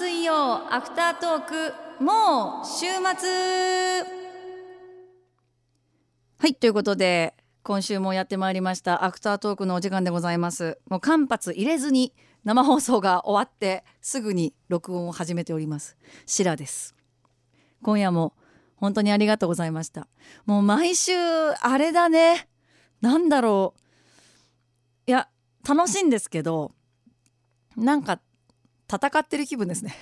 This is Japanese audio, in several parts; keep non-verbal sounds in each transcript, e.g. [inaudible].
水曜アフタートークもう週末。はいということで今週もやってまいりましたアフタートークのお時間でございます。もう間髪入れずに生放送が終わってすぐに録音を始めております。シラです。今夜も本当にありがとうございました。もう毎週あれだね。なんだろう。いや楽しいんですけどなんか戦ってる気分ですね。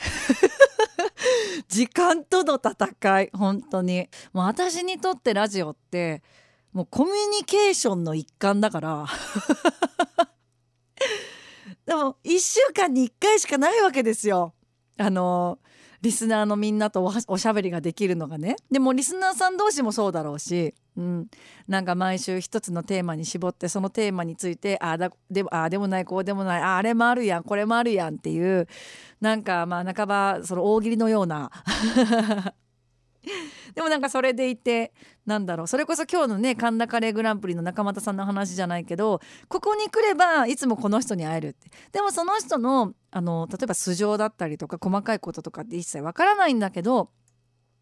[laughs] 時間との戦い。本当に。もう私にとってラジオってもうコミュニケーションの一環だから。[laughs] でも1週間に1回しかないわけですよ。あのリスナーのみんなとおしゃべりができるのがね。でもリスナーさん同士もそうだろうし、うん、なんか毎週一つのテーマに絞ってそのテーマについてあだでもあでもないこうでもないああれもあるやんこれもあるやんっていうなんかまあ半ばその大喜利のような [laughs] でもなんかそれでいてなんだろう。それこそ今日のね神田カレーグランプリの中俣さんの話じゃないけどここに来ればいつもこの人に会えるって。でもその人のあの例えば素性だったりとか細かいこととかって一切わからないんだけど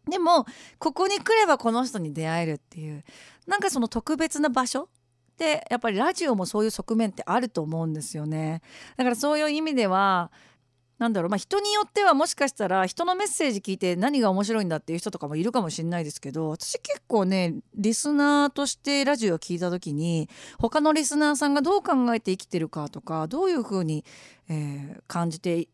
でもここに来ればこの人に出会えるっていう。なんかその特別な場所でやっぱりラジオもそういう側面ってあると思うんですよね。だからそういう意味ではなんだろうまあ人によってはもしかしたら人のメッセージ聞いて何が面白いんだっていう人とかもいるかもしれないですけど私結構ねリスナーとしてラジオを聞いた時に他のリスナーさんがどう考えて生きてるかとかどういうふうに、えー、感じて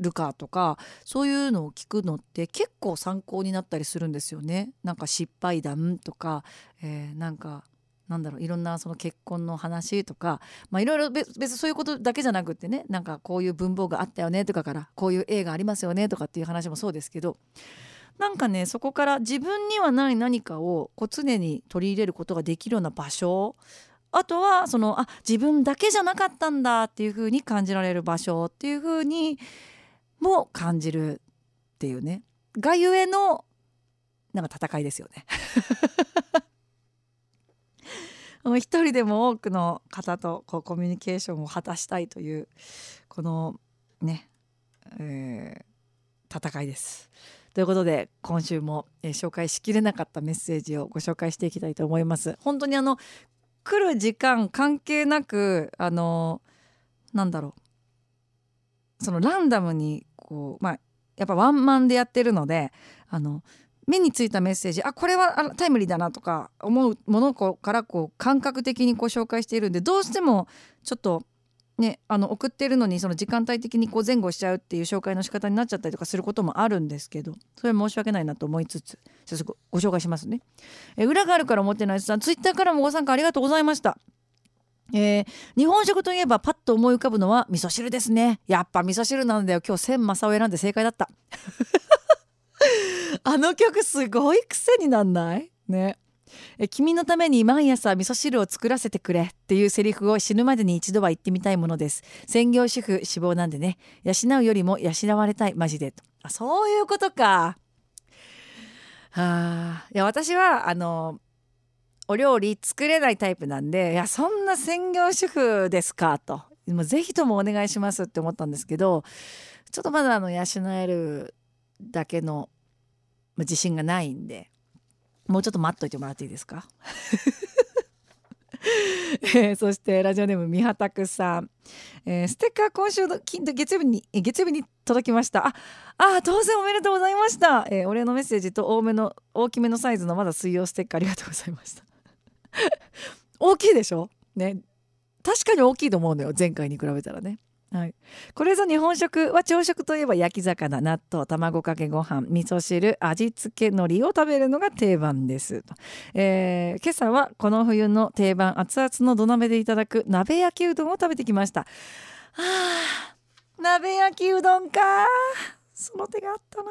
るかとかそういうのを聞くのって結構参考になったりするんですよね。なんか失敗談とか、えー、なんかなんだろういろんなその結婚の話とか、まあ、いろいろ別にそういうことだけじゃなくってねなんかこういう文房具あったよねとかからこういう映画ありますよねとかっていう話もそうですけどなんかねそこから自分にはない何かをこう常に取り入れることができるような場所あとはそのあ自分だけじゃなかったんだっていうふうに感じられる場所っていうふうにも感じるっていうねがゆえのなんか戦いですよね。一人でも多くの方とこうコミュニケーションを果たしたいというこのね、えー、戦いです。ということで今週も、えー、紹介しきれなかったメッセージをご紹介していきたいと思います。本当にあの来る時間関係なくあのなんだろうそのランダムにこうまあやっぱワンマンでやってるのであの目についたメッセージあこれはタイムリーだなとか思うものからこう感覚的にこう紹介しているんでどうしてもちょっとねあの送ってるのにその時間帯的にこう前後しちゃうっていう紹介の仕方になっちゃったりとかすることもあるんですけどそれは申し訳ないなと思いつつ早速ご紹介しますね。え裏があるから思ってないさんツイッターからもご参加ありがとうございました。えー、日本食といえばパッと思い浮かぶのは味噌汁ですねやっぱ味噌汁なんだよ今日千正を選んで正解だったあの曲すごい癖になんない？ね。え君のために毎朝味噌汁を作らせてくれっていうセリフを死ぬまでに一度は言ってみたいものです。専業主婦志望なんでね。養うよりも養われたいマジで。とあそういうことか。あ。いや私はあのお料理作れないタイプなんでいやそんな専業主婦ですか？と。もうぜひともお願いしますって思ったんですけどちょっとまだあの養えるだけの自信がないんでもうちょっと待っといてもらっていいですか？[laughs] えー、そしてラジオネームみはたくさん、えー、ステッカー今週の金月曜日に月曜日に届きました。ああ当選おめでとうございました、えー、お礼のメッセージと多めの大きめのサイズのまだ水曜ステッカーありがとうございました。[laughs] 大きいでしょ？ね。確かに大きいと思うのよ。前回に比べたらね。はい、これぞ日本食は朝食といえば焼き魚納豆卵かけご飯味噌汁味付け海苔を食べるのが定番です、えー、今朝はこの冬の定番熱々の土鍋でいただく鍋焼きうどんを食べてきました。はあ鍋焼きうどんかその手があったな。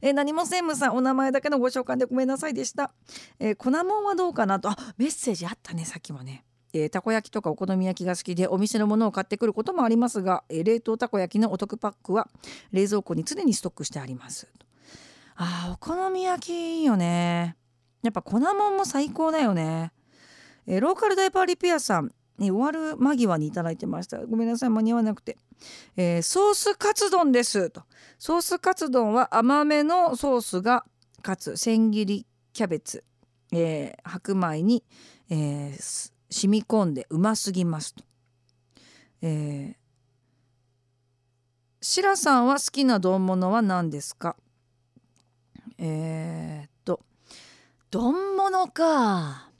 え、何も専務さんお名前だけのご紹介でごめんなさいでした、えー、粉もんはどうかなと。あメッセージあったねさっきもね。えー、たこ焼きとかお好み焼きが好きでお店のものを買ってくることもありますが、えー、冷凍たこ焼きのお得パックは冷蔵庫に常にストックしてあります。あお好み焼きいいよね。やっぱ粉もんも最高だよね、えー、ローカルダイパーリペアさんね、終わる間際にいただいてました。ごめんなさい間に合わなくて、えー、ソースカツ丼です。と。ソースカツ丼は甘めのソースがかつ。千切りキャベツ、えー、白米に、えー、染み込んでうますぎますと、えー、白さんは好きな丼物は何ですか？えー、っと丼物か。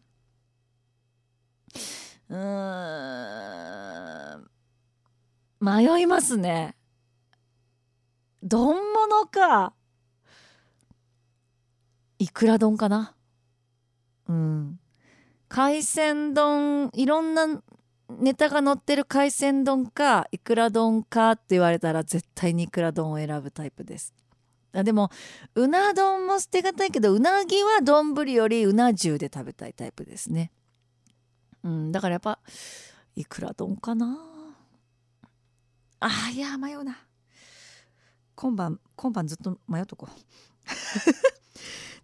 うーん迷いますね。丼物か。いくら丼かな？うん。海鮮丼いろんなネタが載ってる海鮮丼かいくら丼かって言われたら絶対にいくら丼を選ぶタイプです。でもうな丼も捨てがたいけどうなぎは丼よりうな重で食べたいタイプですね。うんだからやっぱいくら丼かな。あいや迷うな。今晩今晩ずっと迷っとこう。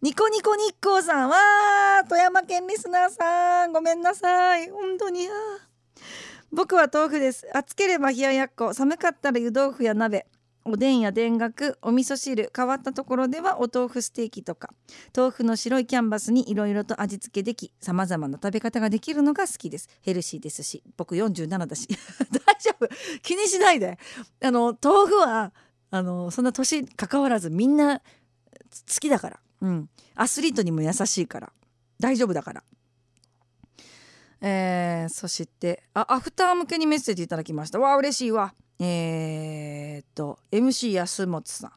ニコニコ日光さん。は富山県リスナーさん。ごめんなさい。本当に。僕は豆腐です。暑ければ冷ややっこ。寒かったら湯豆腐や鍋。おでんや田楽。お味噌汁。変わったところではお豆腐ステーキとか。豆腐の白いキャンバスにいろいろと味付けできさまざまな食べ方ができるのが好きです。ヘルシーですし僕47だし。[laughs] 大丈夫。気にしないで。あの豆腐はあのそんな年関わらずみんな好きだから、うん、アスリートにも優しいから。大丈夫だから。えー、そしてあアフター向けにメッセージいただきました。わあ嬉しいわ。えー、っと MC 安本さん。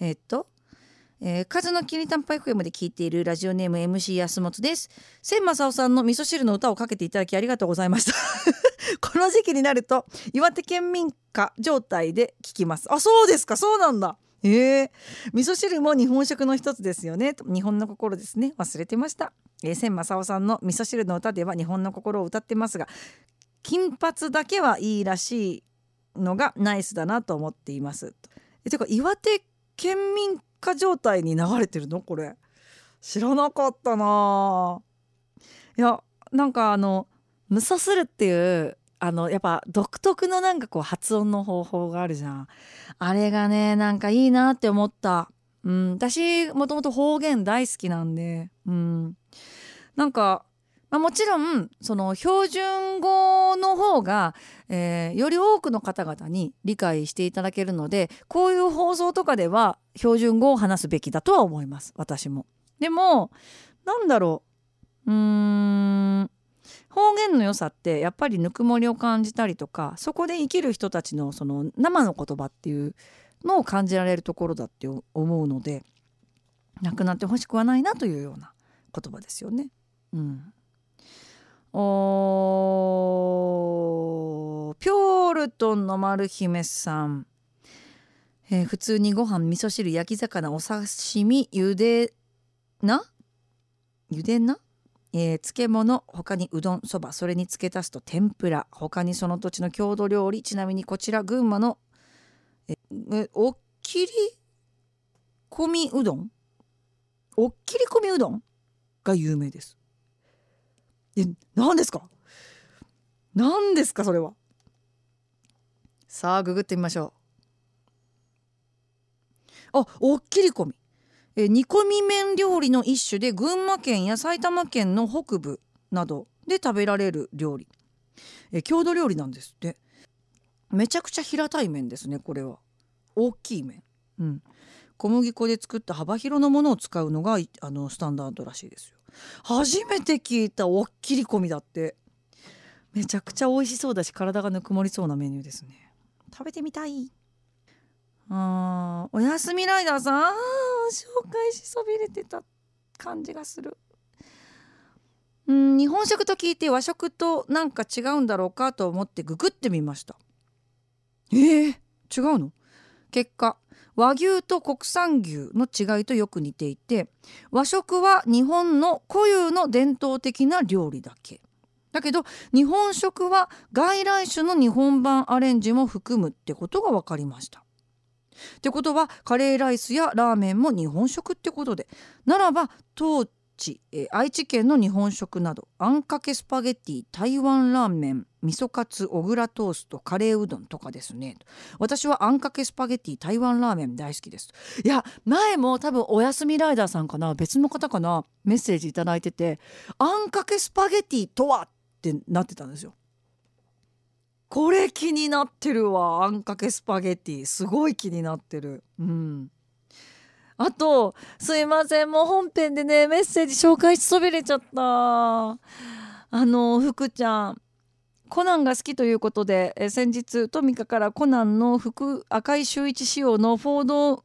えー、っとえー、数のきりたんぱい FM で聞いているラジオネーム MC 安本です。千正夫さんの味噌汁の歌をかけていただきありがとうございました。[laughs] この時期になると岩手県民歌状態で聞きます。あそうですか。そうなんだ。え。ー、味噌汁も日本食の一つですよね。日本の心ですね。忘れてました。えー、千正夫さんの味噌汁の歌では日本の心を歌ってますが金髪だけはいいらしいのがナイスだなと思っています。えてか岩手県民歌状態に流れてるの？これ。知らなかったないやなんかあの「ムサする」っていうあのやっぱ独特のなんかこう発音の方法があるじゃん。あれがねなんかいいなって思った。うん。私もともと方言大好きなんで。うん。なんか、まあ、もちろんその標準語の方が、えー、より多くの方々に理解していただけるのでこういう放送とかでは標準語を話すべきだとは思います。私も。でもなんだろう。うーん。方言の良さってやっぱりぬくもりを感じたりとかそこで生きる人たちのその生の言葉っていうのを感じられるところだって思うのでなくなってほしくはないなというような言葉ですよね。うん、おピョールトンの丸姫さん、えー、普通にご飯味噌汁焼き魚お刺身ゆでな？ゆでな？えー、漬物他にうどんそばそれに付け足すと天ぷら。他にその土地の郷土料理ちなみにこちら群馬のええおっきり込みうどん？おっきり込みうどんが有名です。え何ですか？何ですかそれは？さあググってみましょう。あおっきり込み。え煮込み麺料理の一種で群馬県や埼玉県の北部などで食べられる料理。え郷土料理なんですって。めちゃくちゃ平たい麺ですねこれは。大きい麺。うん。小麦粉で作った幅広のものを使うのがあのスタンダードらしいですよ。初めて聞いたおっきり込みだって。めちゃくちゃ美味しそうだし体がぬくもりそうなメニューですね。食べてみたい。あーおやすみライダーさん。紹介しそびれてた感じがする。うん日本食と聞いて和食となんか違うんだろうかと思ってググってみました。えー、違うの？結果和牛と国産牛の違いとよく似ていて和食は日本の固有の伝統的な料理だけ。だけど日本食は外来種の日本版アレンジも含むってことが分かりました。ってことはカレーライスやラーメンも日本食ってことで。ならば当チ、え愛知県の日本食などあんかけスパゲッティ台湾ラーメン味噌カツ小倉トーストカレーうどんとかですね。私はあんかけスパゲッティ台湾ラーメン大好きです。いや前も多分おやすみライダーさんかな別の方かなメッセージ頂いててあんかけスパゲッティとはってなってたんですよ。これ気になってるわ。あんかけスパゲッティ。すごい気になってる。うん。あとすいません。もう本編でねメッセージ紹介しそびれちゃった。あの福ちゃん。コナンが好きということでえ先日トミカからコナンの服赤い周一仕様のフォード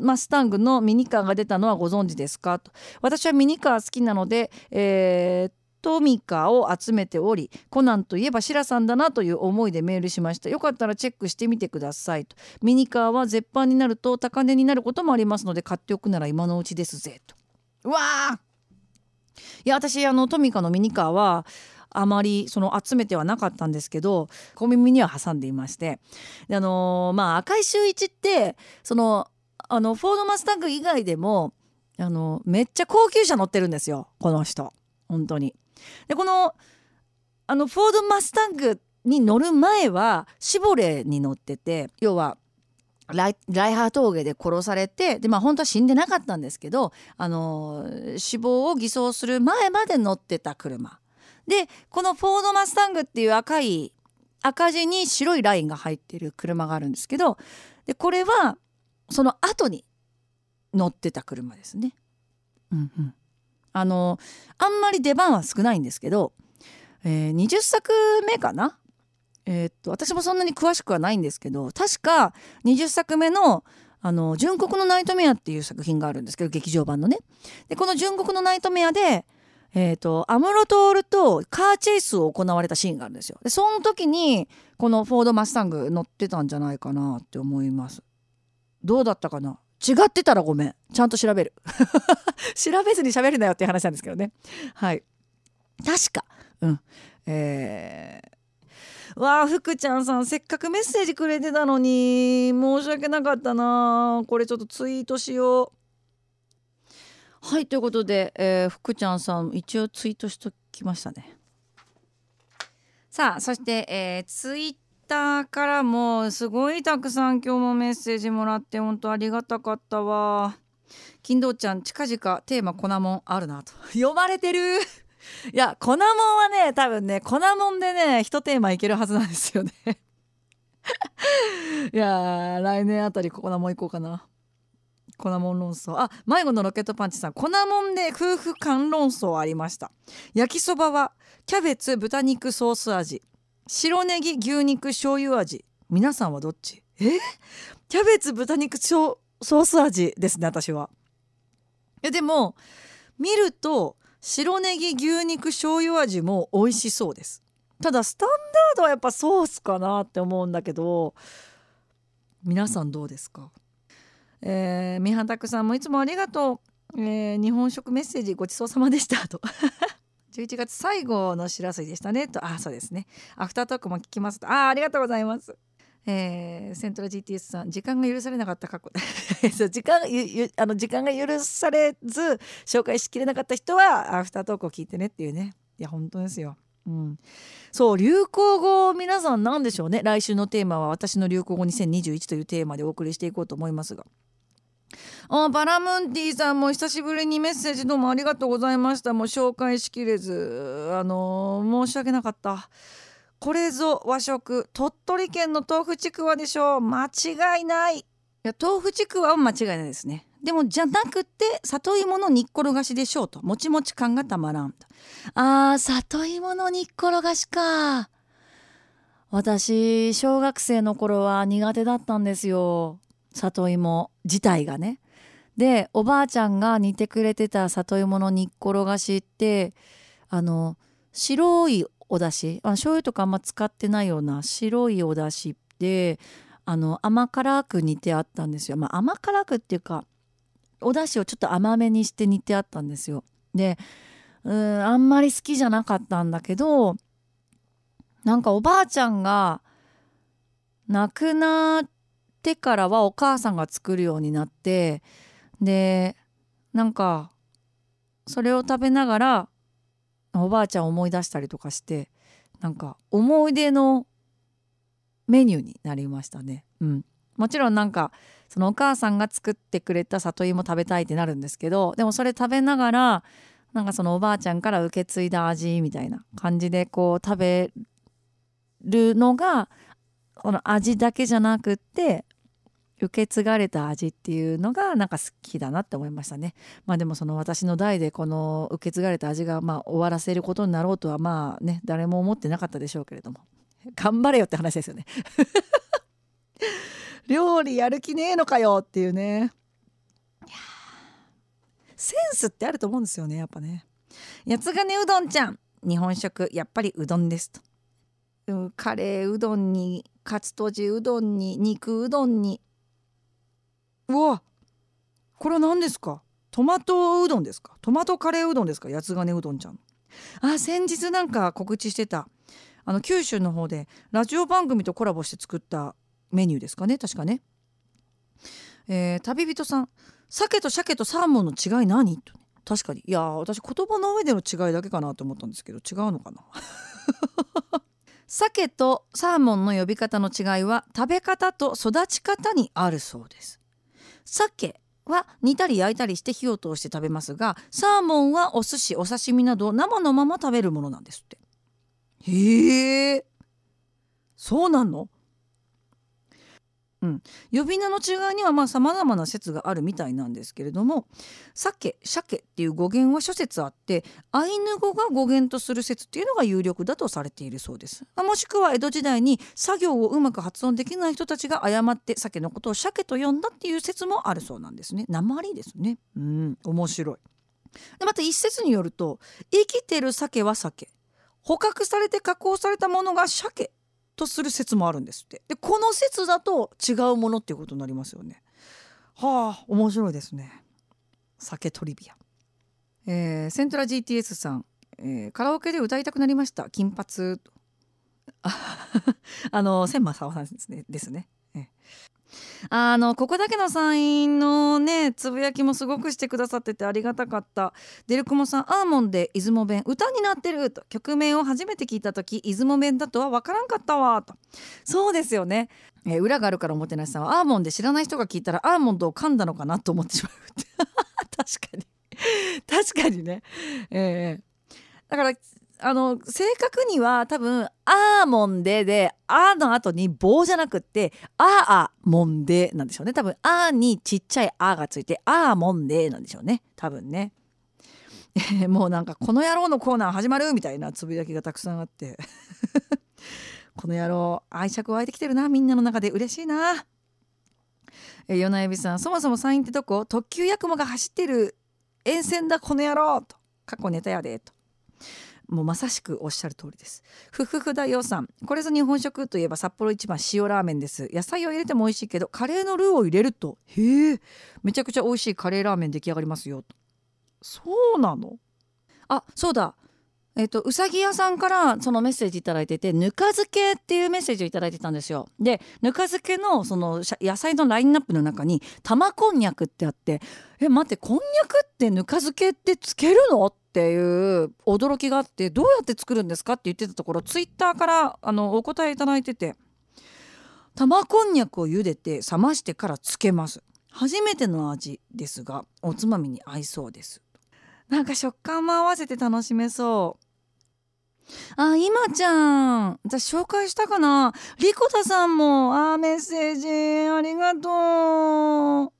マスタングのミニカーが出たのはご存知ですか？と。私はミニカー好きなので、えートミカを集めておりコナンといえばシラさんだなという思いでメールしました。よかったらチェックしてみてくださいと。ミニカーは絶版になると高値になることもありますので買っておくなら今のうちですぜと。うわー。いや私あのトミカのミニカーはあまりその集めてはなかったんですけど小耳には挟んでいまして。であのーまあ赤い周一ってそのあのフォードマスタング以外でもあのめっちゃ高級車乗ってるんですよ。この人。本当に。でこのあのフォードマスタングに乗る前はシボレーに乗ってて要はライハー峠で殺されてでまあ本当は死んでなかったんですけどあの死亡を偽装する前まで乗ってた車でこのフォードマスタングっていう赤い赤字に白いラインが入ってる車があるんですけどでこれはその後に乗ってた車ですね。うんうん、あのあんまり出番は少ないんですけど、えー20作目かな、えーっと私もそんなに詳しくはないんですけど確か20作目の「あの純国のナイトメア」っていう作品があるんですけど劇場版のね。でこの「純国のナイトメアで」えー、とアムロトールとカーチェイスを行われたシーンがあるんですよ。でその時にこのフォードマスタング乗ってたんじゃないかなって思います。どうだったかな？違ってたらごめん。ちゃんと調べる。[laughs] 調べずに喋るなよっていう話なんですけどね。はい。確か。うん。えー、わあ福ちゃんさんせっかくメッセージくれてたのに申し訳なかったな。これちょっとツイートしよう。はいということで、えー福ちゃんさん一応ツイートしときましたね。さあそして、えーツイッターからもすごいたくさん今日もメッセージもらって本当ありがたかったわ。金堂ちゃん近々テーマ粉もんあるなと。[laughs] 読まれてる。[laughs] いや粉もんはね多分ね粉もんでね一テーマいけるはずなんですよね。[laughs] いやー来年あたり粉もん行こうかな。粉もん論争。あ迷子のロケットパンチさん。粉もんで夫婦間論争ありました。焼きそばはキャベツ豚肉ソース味。白ネギ牛肉醤油味。皆さんはどっち？え？キャベツ豚肉ソース味ですね私は。えでも見ると白ネギ牛肉醤油味も美味しそうです。ただスタンダードはやっぱソースかなって思うんだけど皆さんどうですか？えー、みはたくさんもいつもありがとう、えー日本食メッセージごちそうさまでしたと。11月最後の知らせでしたね。とあそうですね。アフタートークも聞きますと。あありがとうございます。えーセントラ GTS さん時間が許されなかった過去。[laughs] そう時間ゆゆあの時間が許されず紹介しきれなかった人はアフタートークを聞いてねっていうね。いや本当ですよ。うん、そう流行語皆さん何でしょうね。来週のテーマは「私の流行語2021」というテーマでお送りしていこうと思いますが。あバラムンティさんも久しぶりにメッセージどうもありがとうございました。もう紹介しきれず。あのー申し訳なかった。これぞ和食鳥取県の豆腐ちくわでしょう。間違いない。いや豆腐ちくわは間違いないですね。でもじゃなくて里芋の煮っころがしでしょうと。もちもち感がたまらんと。あー里芋の煮っころがしか。私小学生の頃は苦手だったんですよ里芋自体がね。でおばあちゃんが煮てくれてた里芋の煮っころがしってあの白いお出汁あ醤油とかあんま使ってないような白いお出汁であの甘辛く煮てあったんですよ、まあ、甘辛くっていうかお出汁をちょっと甘めにして煮てあったんですよ。でうんあんまり好きじゃなかったんだけどなんかおばあちゃんが亡くなってからはお母さんが作るようになってでなんかそれを食べながらおばあちゃんを思い出したりとかしてなんか思い出のメニューになりましたね。うん、もちろんなんかそのお母さんが作ってくれた里芋食べたいってなるんですけどでもそれ食べながらなんかそのおばあちゃんから受け継いだ味みたいな感じでこう食べるのがこの味だけじゃなくって受け継がれた味っていうのがなんか好きだなって思いましたね。まあでもその私の代でこの受け継がれた味がまあ終わらせることになろうとはまあね誰も思ってなかったでしょうけれども [laughs] 頑張れよって話ですよね。[laughs] 料理やる気ねえのかよっていうね。センスってあると思うんですよねやっぱね。八つ金うどんちゃん日本食やっぱりうどんですと。カレーうどんにカツとじうどんに肉うどんにうわこれは何ですか？トマトうどんですか？トマトカレーうどんですか？八つ金うどんちゃんあ先日なんか告知してたあの九州の方でラジオ番組とコラボして作ったメニューですかね？確かね、えー、旅人さん鮭と鮭とサーモンの違い何？と、ね、確かに。いや私言葉の上での違いだけかなと思ったんですけど違うのかな？[laughs] 鮭とサーモンの呼び方の違いは食べ方と育ち方にあるそうです。鮭は煮たり焼いたりして火を通して食べますがサーモンはお寿司お刺身など生のまま食べるものなんですって。へえそうなの？うん、呼び名の違いにはまあ様々な説があるみたいなんですけれども鮭鮭っていう語源は諸説あってアイヌ語が語源とする説っていうのが有力だとされているそうです、もしくは江戸時代に作業をうまく発音できない人たちが誤って鮭のことを鮭と呼んだっていう説もあるそうなんですね。鉛ですね。うん。面白い。でまた一説によると生きてる鮭は鮭。捕獲されて加工されたものが鮭。とする説もあるんですって。でこの説だと違うものっていうことになりますよね。はあ面白いですね。酒トリビア、えー、セントラ GTS さん、えー、カラオケで歌いたくなりました？金髪あの千間沢さんですね。ですね、えー。あのここだけのサインのねつぶやきもすごくしてくださっててありがたかった。デルクモさんアーモンで出雲弁。歌になってると曲名を初めて聞いた時出雲弁だとは分からんかったわ。と。そうですよね、えー、裏があるからおもてなしさんはアーモンで知らない人が聞いたらアーモンドを噛んだのかなと思ってしまう [laughs] 確かに。確かにね。えー、だからあの正確には多分「アーモンデ」で「あ」の後に棒じゃなくって「ああもんで」なんでしょうね。多分「あ」にちっちゃい「あ」がついて「あーもんで」なんでしょうね。多分ね。[laughs] もうなんか「この野郎」のコーナー始まるみたいなつぶやきがたくさんあって。[laughs] この野郎愛着湧いてきてるなみんなの中で。嬉しいな。え与那エビさんそもそも山陰ってどこ特急やくもが走ってる沿線だこの野郎と。過去ネタやでと。もうまさしくおっしゃる通りです。ふふふだよさん。これぞ日本食といえば札幌一番塩ラーメンです。野菜を入れても美味しいけどカレーのルーを入れると。へえ。めちゃくちゃ美味しいカレーラーメン出来上がりますよ。そうなの？あそうだ。えっと、うさぎ屋さんからそのメッセージ頂いててぬか漬けっていうメッセージを頂いてたんですよ。でぬか漬けのその野菜のラインナップの中に玉こんにゃくってあってえ待ってこんにゃくってぬか漬けってつけるの？っていう驚きがあってどうやって作るんですかって言ってたところツイッターからあのお答えいいてて玉こんにゃくを茹でて冷ましてからつけます。初めての味ですがおつまみに合いそうです。なんか食感も合わせて楽しめそう。あ、今ちゃん。私紹介したかなリコタさんも、あ、メッセージ、ありがとう。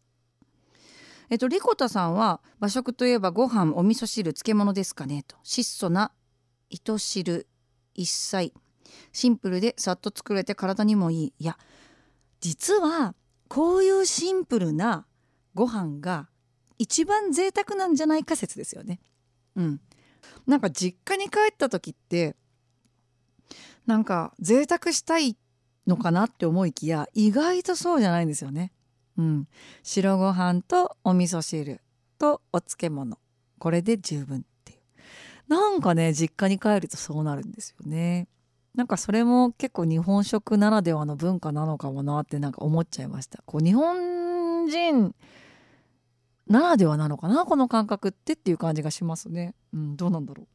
えっと、リコタさんは、和食といえばご飯、お味噌汁、漬物ですかねと。質素な糸汁、一切。シンプルでさっと作れて体にもいい。いや、実は、こういうシンプルなご飯が一番贅沢なんじゃないか説ですよね。うん。なんか実家に帰った時ってなんか贅沢したいのかなって思いきや意外とそうじゃないんですよね。うん、白ご飯とお味噌汁とお漬物これで十分っていうなんかね実家に帰るとそうなるんですよね。なんかそれも結構日本食ならではの文化なのかもなってなんか思っちゃいました。こう日本人ならではなのかなこの感覚ってっていう感じがしますね。うん、どうなんだろう。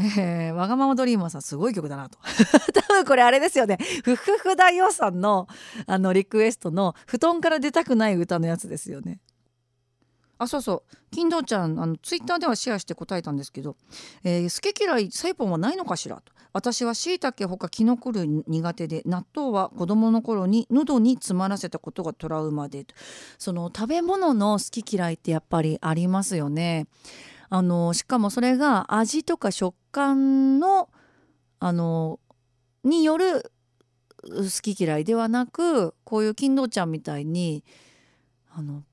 えー、わがままドリーマーさんすごい曲だなと [laughs] 多分これあれですよねふふふだよさんのあのリクエストの布団から出たくない歌のやつですよねあそうそう金堂ちゃんあのツイッターではシェアして答えたんですけど「えー、好き嫌いサイポンはないのかしら?」と「私はしいたけほかきのこ類苦手で納豆は子供の頃に喉に詰まらせたことがトラウマで」その食べ物の好き嫌いってやっぱりありますよね。あのしかもそれが味とか食感のあのによる好き嫌いではなくこういう金堂ちゃんみたいにあの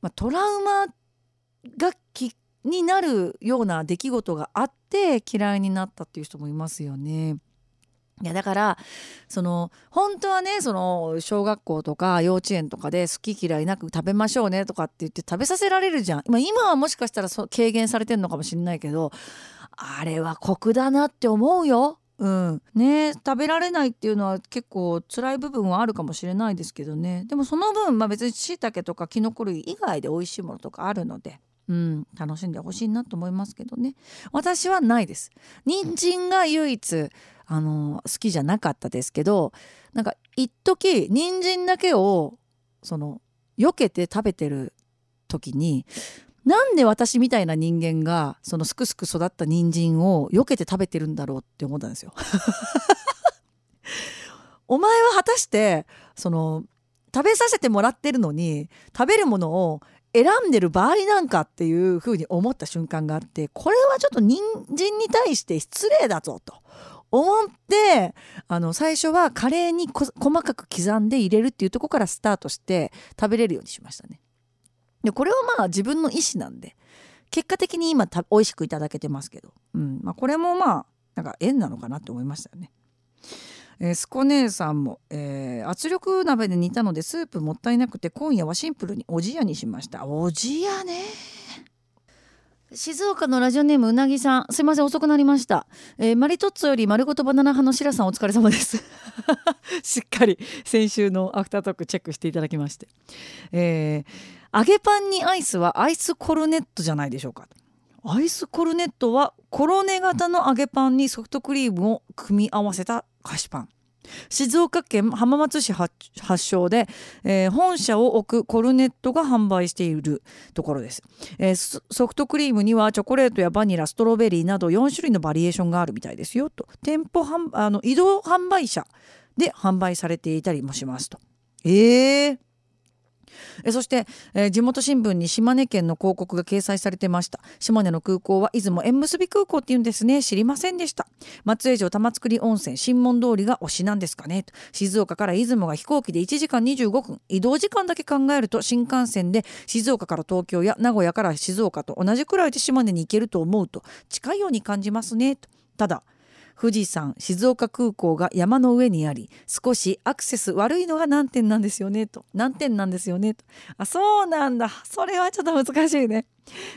まあ、トラウマがきになるような出来事があって嫌いになったっていう人もいますよね。いやだからその本当はねその小学校とか幼稚園とかで好き嫌いなく食べましょうねとかって言って食べさせられるじゃん、ま、今はもしかしたらそ軽減されてんのかもしんないけどあれは酷だなって思うよ。うん、ね食べられないっていうのは結構辛い部分はあるかもしれないですけどね。でもその分、まあ、別にしいたけとかきのこ類以外で美味しいものとかあるので、うん、楽しんでほしいなと思いますけどね私はないです人参が唯一あの好きじゃなかったですけどなんか一時人参だけをその避けて食べてる時になんで私みたいな人間がそのすくすく育った人参を避けて食べてるんだろうって思ったんですよ。[laughs] お前は果たしてその食べさせてもらってるのに食べるものを選んでる場合なんかっていうふうに思った瞬間があってこれはちょっと人参に対して失礼だぞと思ってあの最初はカレーに細かく刻んで入れるっていうとこからスタートして食べれるようにしましたね。でこれはまあ自分の意思なんで結果的に今た美味しくいただけてますけど、うんまあ、これもまあなんか縁なのかなって思いましたよね。えー、スコ姉さんも、えー、圧力鍋で煮たのでスープもったいなくて今夜はシンプルにおじやにしました。おじやね。静岡のラジオネームうなぎさん。すいません遅くなりました、えー、マリトッツォより丸ごとバナナ派のシラさんお疲れ様です。[laughs] しっかり先週のアフタートークチェックしていただきまして、えー揚げパンにアイスはアイスコルネットじゃないでしょうか。アイスコルネットはコロネ型の揚げパンにソフトクリームを組み合わせた菓子パン。静岡県浜松市発祥で、えー、本社を置くコルネットが販売しているところです、えー、ソフトクリームにはチョコレートやバニラストロベリーなど4種類のバリエーションがあるみたいですよと。店舗あの移動販売車で販売されていたりもしますと。えー、えそして、えー、地元新聞に島根県の広告が掲載されてました。島根の空港は出雲縁結び空港っていうんですね。知りませんでした。松江城玉造温泉新門通りが推しなんですかね。と。静岡から出雲が飛行機で1時間25分。移動時間だけ考えると新幹線で静岡から東京や名古屋から静岡と同じくらいで島根に行けると思うと近いように感じますね。と。ただ富士山静岡空港が山の上にあり少しアクセス悪いのが難点なんですよねと。難点なんですよねと。あそうなんだ。それはちょっと難しいね。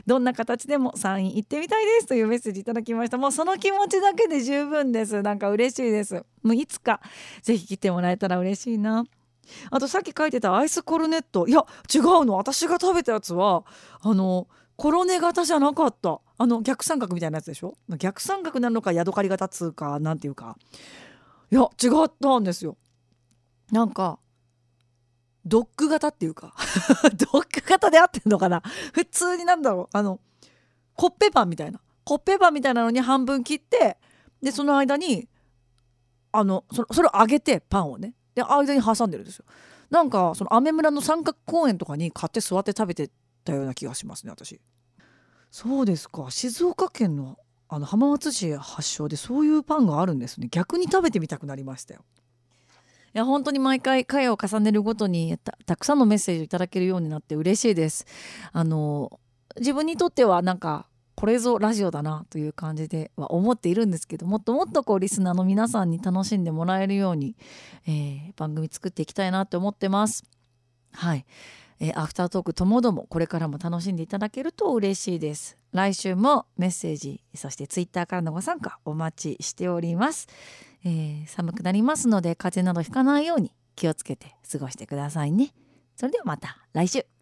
どんな形でもサイン行ってみたいです。というメッセージいただきました。もうその気持ちだけで十分です。なんか嬉しいです。もういつかぜひ来てもらえたら嬉しいな。あとさっき書いてたアイスコルネット。いや違うの。私が食べたやつはあのコロネ型じゃなかった。あの逆三角みたいなやつでしょ？逆三角なのかヤドカリ型つうかなんていうか。いや違ったんですよ。なんかドッグ型っていうか。[laughs] ドッグ型で合ってんのかな？普通になんだろう。あのコッペパンみたいな。コッペパンみたいなのに半分切ってでその間にあのそそれを揚げてパンをね。で間に挟んでるんですよ。なんかそのアメ村の三角公園とかに買って座って食べてたような気がしますね私。そうですか。静岡県のあの浜松市発祥でそういうパンがあるんですね。逆に食べてみたくなりましたよ。いや本当に毎回回を重ねるごとにたくさんのメッセージをいただけるようになって嬉しいです。あの自分にとってはなんかこれぞラジオだなという感じでは思っているんですけどもっともっとこうリスナーの皆さんに楽しんでもらえるように、えー、番組作っていきたいなって思ってます。はいえー、アフタートークともどもこれからも楽しんでいただけると嬉しいです。来週もメッセージそしてツイッターからのご参加お待ちしております、えー、寒くなりますので風邪などひかないように気をつけて過ごしてくださいね。それではまた来週。